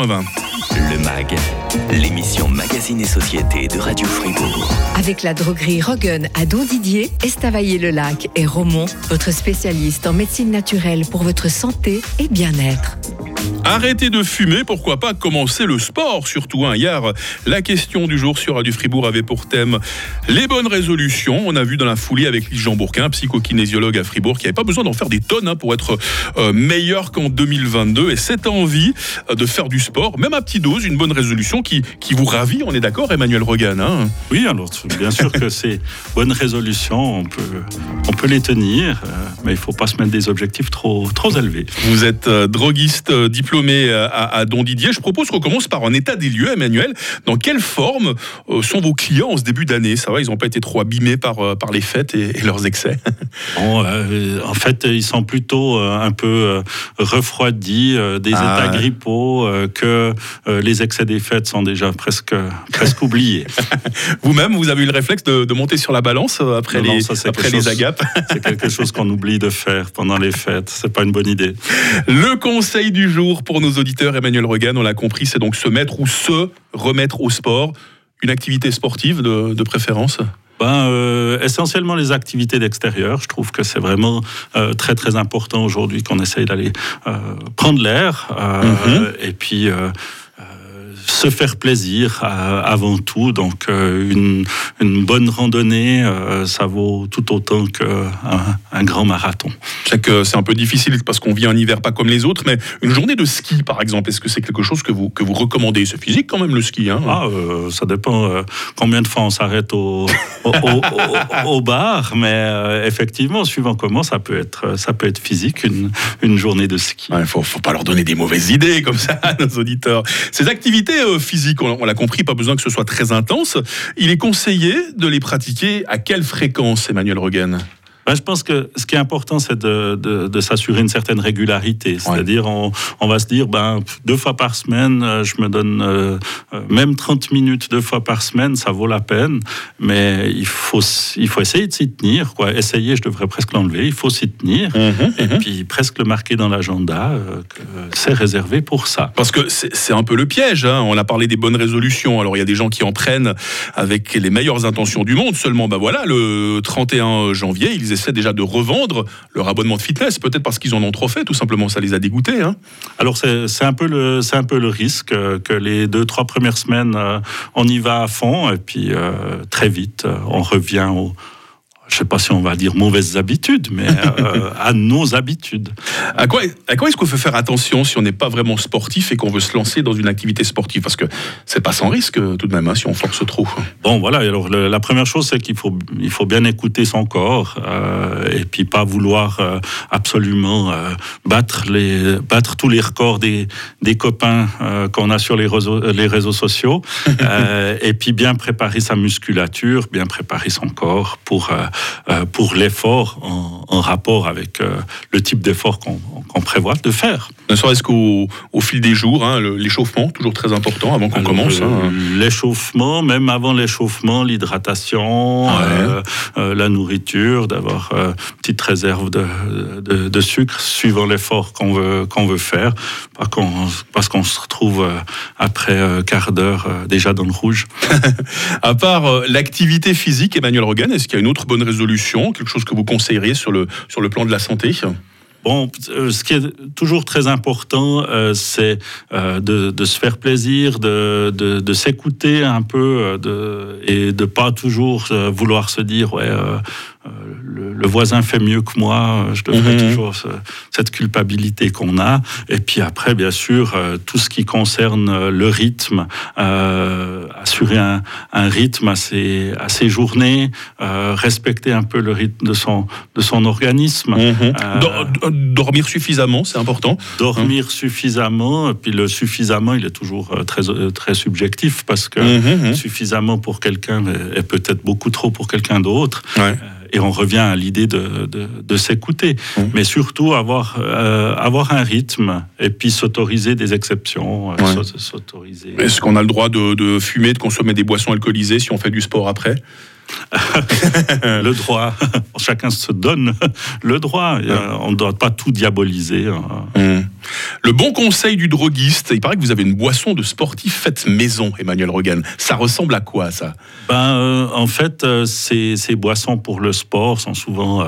20. Le MAG, l'émission Magazine et Société de Radio Fribourg. Avec la droguerie Roggen à Don Didier, Estavayer-le-Lac et Romont, votre spécialiste en médecine naturelle pour votre santé et bien-être. Arrêtez de fumer, pourquoi pas commencer le sport surtout. Hein. Hier, la question du jour sur Radio Fribourg avait pour thème les bonnes résolutions. On a vu dans la foulée avec Lise Jean Bourquin, psychokinésiologue à Fribourg, qui n'avait pas besoin d'en faire des tonnes hein, pour être euh, meilleur qu'en 2022. Et cette envie euh, de faire du sport, même à petite dose, une bonne résolution qui, qui vous ravit, on est d'accord Emmanuel Rogan hein? Oui, alors bien sûr que ces bonnes résolutions, on peut, on peut les tenir, euh, mais il ne faut pas se mettre des objectifs trop, trop élevés. Vous êtes droguiste diplômé euh, à, Don Didier. Je propose qu'on commence par un état des lieux, Emmanuel. Dans quelle forme euh, sont vos clients en ce début d'année? Ça va, ils n'ont pas été trop abîmés par, euh, par les fêtes et, leurs excès? En fait, ils sont plutôt un peu refroidis, des ah états grippaux, que les excès des fêtes sont déjà presque, presque oubliés. Vous-même, vous avez eu le réflexe de, monter sur la balance après les, après les agapes? C'est quelque chose qu'on oublie de faire pendant les fêtes. C'est pas une bonne idée. Le conseil du jour pour nos auditeurs, Emmanuel Regan, on l'a compris, c'est donc se mettre ou se remettre au sport. Une activité sportive de, préférence ben, euh, essentiellement les activités d'extérieur. Je trouve que c'est vraiment euh, très très important aujourd'hui qu'on essaye d'aller euh, prendre l'air mhm. et puis se faire plaisir euh, avant tout. Donc euh, une, une, bonne randonnée, euh, ça vaut tout autant qu'un un grand marathon. Je que c'est un peu difficile parce qu'on vit un hiver pas comme les autres, mais une journée de ski par exemple, est-ce que c'est quelque chose que vous, que vous recommandez? C'est physique quand même le ski hein ah, Ça dépend combien de fois on s'arrête au, au, bar, mais effectivement, suivant comment, ça peut être, ça peut être physique, une, une journée de ski. Il ne faut, faut pas leur donner des mauvaises idées comme ça à nos auditeurs. Ces activités euh, physique, on, l'a compris, pas besoin que ce soit très intense. Il est conseillé de les pratiquer à quelle fréquence, Emmanuel Rogan ben, je pense que ce qui est important, c'est de, de, s'assurer une certaine régularité. C'est-à-dire, on, on, va se dire, ben, deux fois par semaine, euh, je me donne euh, euh, même 30 minutes deux fois par semaine, ça vaut la peine. Mais il faut, il faut essayer de s'y tenir. Quoi. Essayer, je devrais presque l'enlever. Il faut s'y tenir. Mhm, et mhm. puis, presque le marquer dans l'agenda que c'est réservé pour ça. Parce que c'est un peu le piège. Hein. On a parlé des bonnes résolutions. Alors, il y a des gens qui en prennent avec les meilleures intentions du monde. Seulement, ben voilà, le 31 janvier, ils essaient déjà de revendre leur abonnement de fitness, peut-être parce qu'ils en ont trop fait, tout simplement, ça les a dégoûtés. Hein. Alors c'est un, peu le, un peu le risque euh, que les deux, trois premières semaines, euh, on y va à fond, et puis euh, très vite, on revient au, je ne sais pas si on va dire mauvaises habitudes, mais euh, à nos habitudes. À quoi, à quoi est-ce qu'on peut faire attention si on n'est pas vraiment sportif et qu'on veut se lancer dans une activité sportive? Parce que c'est pas sans risque tout de même hein, si on force trop. Bon, voilà. Alors la première chose, c'est qu'il faut, il faut bien écouter son corps euh, et puis pas vouloir euh, absolument battre les, battre tous les records des, des copains qu'on a sur les réseaux, les réseaux sociaux. et puis bien préparer sa musculature, bien préparer son corps pour euh, pour l'effort en, rapport avec euh, le type d'effort qu'on prévoit de faire. Ne serait-ce qu'au au fil des jours, hein, l'échauffement, toujours très important avant qu'on commence. Hein. L'échauffement, même avant l'échauffement, l'hydratation, euh, la nourriture, d'avoir une petite réserve de, de, sucre suivant l'effort qu'on veut, qu'on veut faire, parce qu'on se retrouve après un quart d'heure déjà dans le rouge. à part l'activité physique, Emmanuel Rogan, est-ce qu'il y a une autre bonne résolution, quelque chose que vous conseilleriez sur le, sur le plan de la santé? Bon, euh, ce qui est toujours très important, euh, c'est euh, de, se faire plaisir, de, de, s'écouter un peu de, et de pas toujours vouloir se dire ouais le, voisin fait mieux que moi, je devrais mhm. toujours cette culpabilité qu'on a. Et puis après, bien sûr, tout ce qui concerne le rythme, assurer un, rythme à ses, à ses journées, respecter un peu le rythme de son, de son organisme. Mhm dormir suffisamment, c'est important. Dormir suffisamment, et puis le suffisamment, il est toujours euh, très, euh, très subjectif parce que mmh. suffisamment pour quelqu'un est peut-être beaucoup trop pour quelqu'un d'autre. Euh, et on revient à l'idée de, de, s'écouter, mais surtout avoir, avoir un rythme et puis s'autoriser des exceptions. Est-ce qu'on a le droit de, de fumer, de consommer des boissons alcoolisées si on fait du sport après? Le droit. Chacun se donne le droit. Euh, on ne doit pas tout diaboliser. Hein. Le bon conseil du droguiste, il paraît que vous avez une boisson de sportif faite maison, Emmanuel Rogan. Ça ressemble à quoi ça? Ben, euh, En fait, euh, ces, ces, boissons pour le sport sont souvent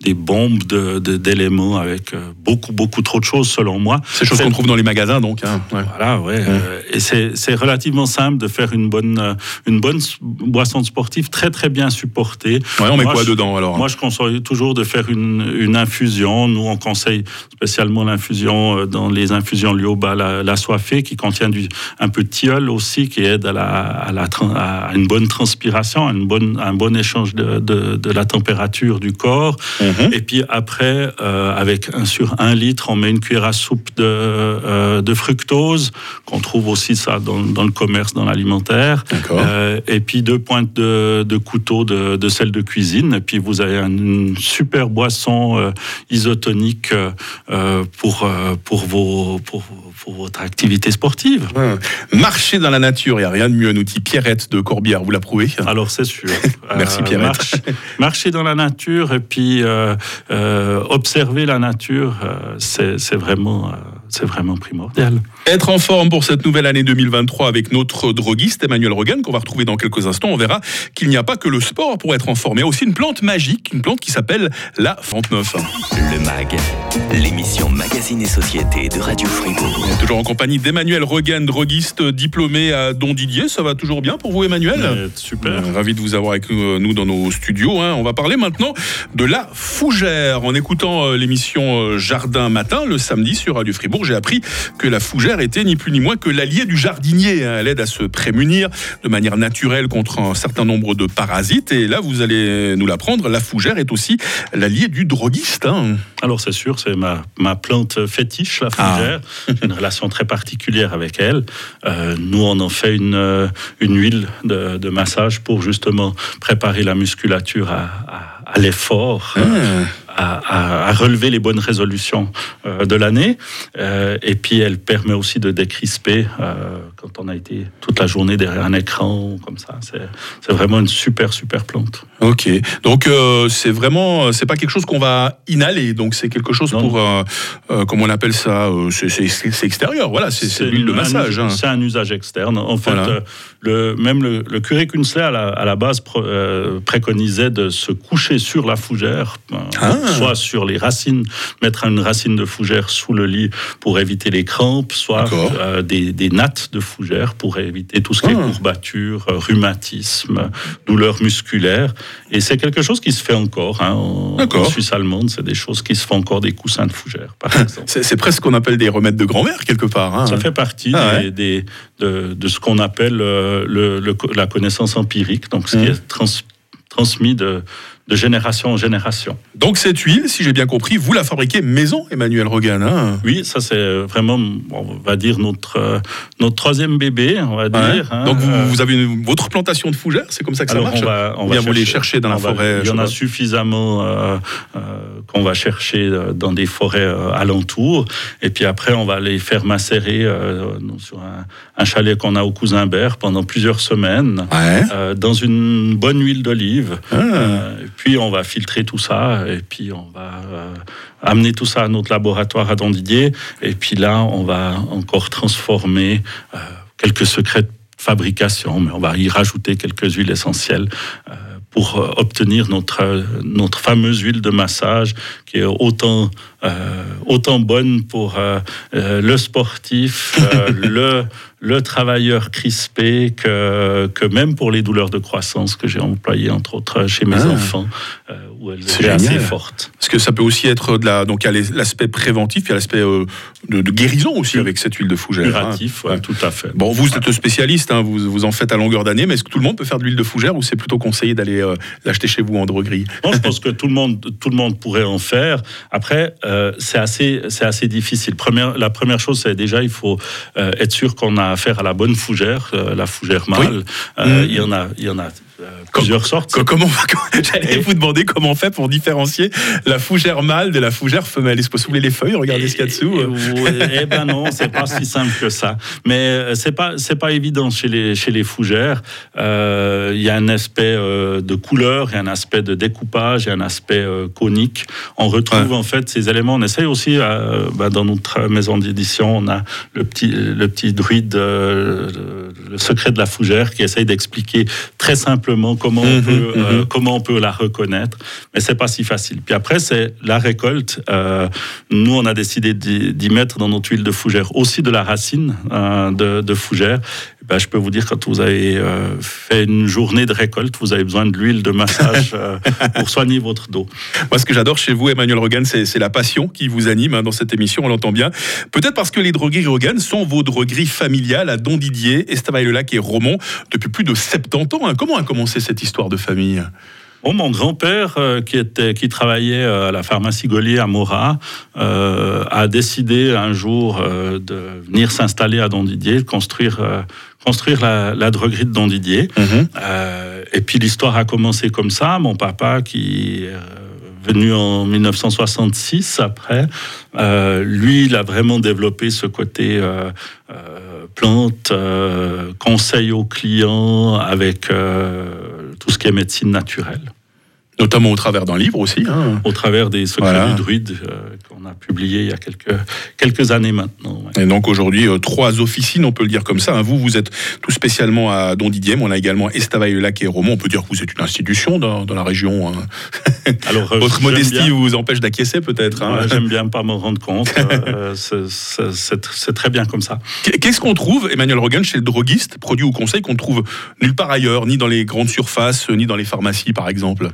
des bombes d'éléments de, avec beaucoup, beaucoup trop de choses, selon moi. Ces choses qu'on trouve dans les magasins, donc. Hein. Voilà, ouais. et c'est relativement simple de faire une bonne, une bonne boisson de sportif très, très bien supportée. Ouais, on met quoi dedans alors? Moi, je conseille toujours de faire une, une infusion. Nous, on conseille spécialement l'infusion euh, dans les infusions Lyoba, la, la soifée, qui contient du, un peu de tilleul aussi, qui aide à, la, à, la, à une bonne transpiration, à, une bonne, un bon échange de, de, de la température du corps. Mhm. Et puis après, euh, avec un, sur un litre, on met une cuillère à soupe de, euh, de fructose, qu'on trouve aussi ça dans, dans, le commerce, dans l'alimentaire. Euh, et puis deux pointes de, de couteau de, de, sel de cuisine. Et puis vous avez une super boisson isotonique pour, pour, vos, pour, pour, votre activité sportive. Marcher dans la nature, il n'y a rien de mieux. Un outil Pierrette de Corbière, vous l'approuvez? Alors c'est sûr. Merci Pierrette. marcher dans la nature et puis observer la nature, c'est vraiment c'est vraiment primordial. Être en forme pour cette nouvelle année 2023 avec notre droguiste Emmanuel Rogan, qu'on va retrouver dans quelques instants, on verra qu'il n'y a pas que le sport pour être en forme, il y a aussi une plante magique, une plante qui s'appelle la 39. Le MAG, l'émission Magazine et Société de Radio Fribourg. toujours en compagnie d'Emmanuel Rogan, droguiste diplômé à Don Didier. Ça va toujours bien pour vous, Emmanuel Super. Euh, ravi de vous avoir avec euh, nous dans nos studios. Hein. On va parler maintenant de la fougère. En écoutant euh, l'émission Jardin Matin le samedi sur Radio Fribourg, j'ai appris que la fougère était ni plus ni moins que l'allié du jardinier. Hein. Elle aide à se prémunir de manière naturelle contre un certain nombre de parasites. Et là, vous allez nous l'apprendre, la fougère est aussi l'allié du droguiste. Hein. Alors c'est sûr, c'est ma, ma, plante fétiche, la ah. fougère. J'ai une relation très particulière avec elle. Euh, nous, on en fait une, euh, une huile de, massage pour justement préparer la musculature à, à, l'effort. Ah à, relever les bonnes résolutions euh, de l'année. Euh, et puis, elle permet aussi de décrisper euh, quand on a été toute la journée derrière un écran, comme ça. C'est vraiment une super, super plante. Ok. Donc, c'est vraiment, c'est pas quelque chose qu'on va inhaler. Donc, c'est quelque chose pour, comment on appelle ça C'est extérieur. Voilà, c'est l'huile de massage. Hein. C'est un usage externe. En fait, le, même le, curé Kunzler, à la, à la base, préconisait de se coucher sur la fougère. Ah. Ah. soit sur les racines, mettre une racine de fougère sous le lit pour éviter les crampes, soit euh, des, nattes de fougère pour éviter tout ce qui est ah. courbature, euh, rhumatisme, douleurs musculaires. Et c'est quelque chose qui se fait encore. Hein, en, Suisse allemande, c'est des choses qui se font encore des coussins de fougère, par exemple. c'est presque ce qu'on appelle des remèdes de grand-mère, quelque part. Hein. Ça fait partie ah des, de, ce qu'on appelle euh, le, la connaissance empirique, donc ce qui mmh. est transmis de, de génération en génération. Donc cette huile, si j'ai bien compris, vous la fabriquez maison, Emmanuel Rogan hein Oui, ça c'est vraiment, on va dire, notre, euh, notre troisième bébé, on va dire. Hein. Donc vous, avez votre plantation de fougères, c'est comme ça que ça marche on va, on va vous les chercher dans la forêt Il y en a suffisamment euh, euh, qu'on va chercher dans des forêts alentours. Et puis après, on va les faire macérer sur un, chalet qu'on a au Cousinbert pendant plusieurs semaines dans une bonne huile d'olive. Ah puis on va filtrer tout ça et puis on va euh, amener tout ça à notre laboratoire à Dandidier. Et puis là, on va encore transformer euh, quelques secrets de fabrication, mais on va y rajouter quelques huiles essentielles. Euh, pour obtenir notre, notre fameuse huile de massage qui est autant, autant bonne pour le sportif, le, le travailleur crispé que, que même pour les douleurs de croissance que j'ai employées entre autres chez mes ah. enfants euh, où elles étaient assez fortes. Parce que ça peut aussi être de la donc il y a l'aspect préventif, il y a l'aspect euh, de, guérison aussi avec cette huile de fougère. Hein. Curatif, hein. tout à fait. Bon, vous êtes spécialiste, hein, vous, vous en faites à longueur d'année, mais est-ce que tout le monde peut faire de l'huile de fougère ou c'est plutôt conseillé d'aller euh, l'acheter chez vous en droguerie? Non, je pense que tout le monde tout le monde pourrait en faire. Après, c'est assez assez difficile. Première, la première chose, c'est déjà il faut être sûr qu'on a affaire à la bonne fougère, euh, la fougère mâle. Euh, mm. Il y en a, il y en a plusieurs sortes. Comment, J'allais vous demander comment on fait pour différencier la fougère mâle de la fougère femelle. Est-ce vous les feuilles Regardez ce qu'il y a dessous. eh ben non, c'est pas si simple que ça. Mais c'est pas c'est pas évident chez les chez les fougères. Il y a un aspect de couleur, il y a un aspect de découpage, il y a un aspect conique. On retrouve en fait ces éléments. On essaye aussi bah, dans notre maison d'édition, on a le petit le petit druide, le secret de la fougère, qui essaye d'expliquer très simplement comment, on mhm, peut, euh, mhm. comment on peut la reconnaître. Mais c'est pas si facile. Puis après, c'est la récolte. Euh, nous, on a décidé d'y mettre dans notre huile de fougère aussi de la racine euh, de, de, fougère. Ben, je peux vous dire, quand vous avez fait une journée de récolte, vous avez besoin de l'huile de massage pour soigner votre dos. Moi, ce que j'adore chez vous, Emmanuel Rogan, c'est la passion qui vous anime hein, dans cette émission, on l'entend bien. Peut-être parce que les drogueries Rogan sont vos drogueries familiales à Don Didier, Estavayer-le-Lac et Romont depuis plus de 70 ans. Hein. Comment a commencé cette histoire de famille? Mon grand-père, euh, qui, était, qui travaillait euh, à la pharmacie Gaulier à Morat, euh, a décidé un jour de venir s'installer à Dondidier, construire, construire la, droguerie de Dondidier. Mhm. et puis l'histoire a commencé comme ça. Mon papa, qui venu en 1966 après. Euh, lui, il a vraiment développé ce côté euh, euh, plante, conseil aux clients avec tout ce qui est médecine naturelle. Notamment au travers d'un livre aussi. Hein. Au travers des secrets du druide euh, qu'on a publié il y a quelques, quelques années maintenant. Et donc aujourd'hui, euh, trois officines, on peut le dire comme ça. Hein. Vous, vous êtes tout spécialement à Don Didier, on a également Estavayer-le-Lac et Romont. On peut dire que vous êtes une institution dans, dans la région. Hein. Alors, euh, Votre modestie vous empêche d'acquiescer peut-être. J'aime bien pas me rendre compte. c'est très bien comme ça. Qu'est-ce qu'on trouve, Emmanuel Rogan, chez le droguiste, produit ou conseil qu'on trouve nulle part ailleurs, ni dans les grandes surfaces, ni dans les pharmacies par exemple?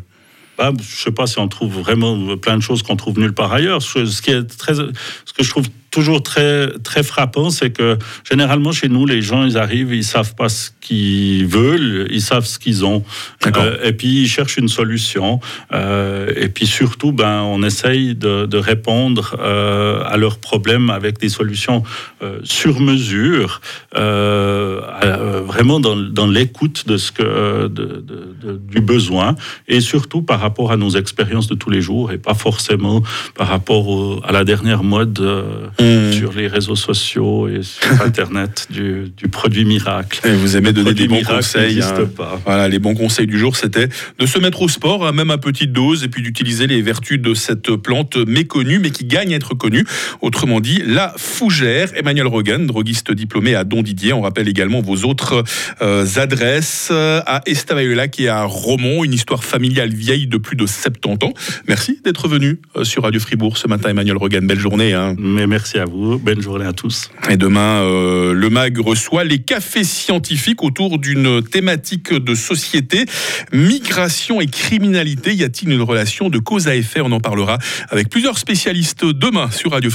Je ne sais pas si on trouve vraiment plein de choses qu'on trouve nulle part ailleurs. Ce, que je trouve toujours très, très frappant, c'est que généralement chez nous, les gens, ils arrivent, ils savent pas ce qu'ils veulent, ils savent ce qu'ils ont. Euh, et puis ils cherchent une solution. Euh, et puis surtout, ben, on essaye de, de répondre euh, à leurs problèmes avec des solutions euh, sur mesure, euh, vraiment dans, dans l'écoute de ce que, de, de, du besoin, et surtout par rapport à nos expériences de tous les jours, et pas forcément par rapport à la dernière mode. Mmh. sur les réseaux sociaux et sur Internet du, produit miracle. Et vous aimez donner des bons conseils. Hein. Voilà, les bons conseils du jour, c'était de se mettre au sport, hein, même à petite dose, et puis d'utiliser les vertus de cette plante méconnue, mais qui gagne à être connue. Autrement dit, la fougère. Emmanuel Rogan, droguiste diplômé à Don Didier. On rappelle également vos autres euh, adresses à Estavayer-le-Lac et à Romont, une histoire familiale vieille de plus de 70 ans. Merci d'être venu euh, sur Radio Fribourg ce matin, Emmanuel Rogan. Belle journée. Hein. Mais merci Merci à vous. Bonne journée à tous. Et demain, euh, le MAG reçoit les cafés scientifiques autour d'une thématique de société, migration et criminalité. Y a-t-il une relation de cause à effet? On en parlera avec plusieurs spécialistes demain sur Radio